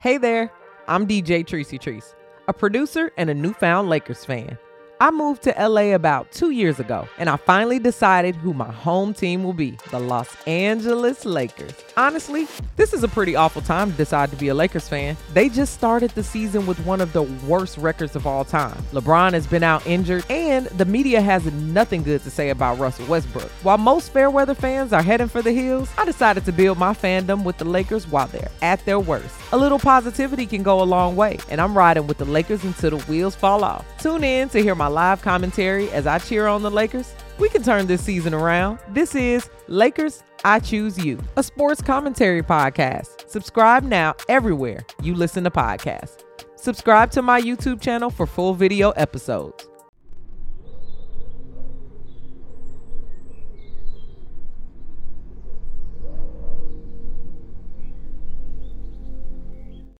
Hey there, I'm DJ Tricey Trice, a producer and a newfound Lakers fan. I moved to LA about two years ago, and I finally decided who my home team will be the Los Angeles Lakers. Honestly, this is a pretty awful time to decide to be a Lakers fan. They just started the season with one of the worst records of all time. LeBron has been out injured, and the media has nothing good to say about Russell Westbrook. While most fairweather fans are heading for the hills, I decided to build my fandom with the Lakers while they're at their worst. A little positivity can go a long way, and I'm riding with the Lakers until the wheels fall off. Tune in to hear my live commentary as I cheer on the Lakers. We can turn this season around. This is Lakers I Choose You, a sports commentary podcast. Subscribe now everywhere you listen to podcasts. Subscribe to my YouTube channel for full video episodes.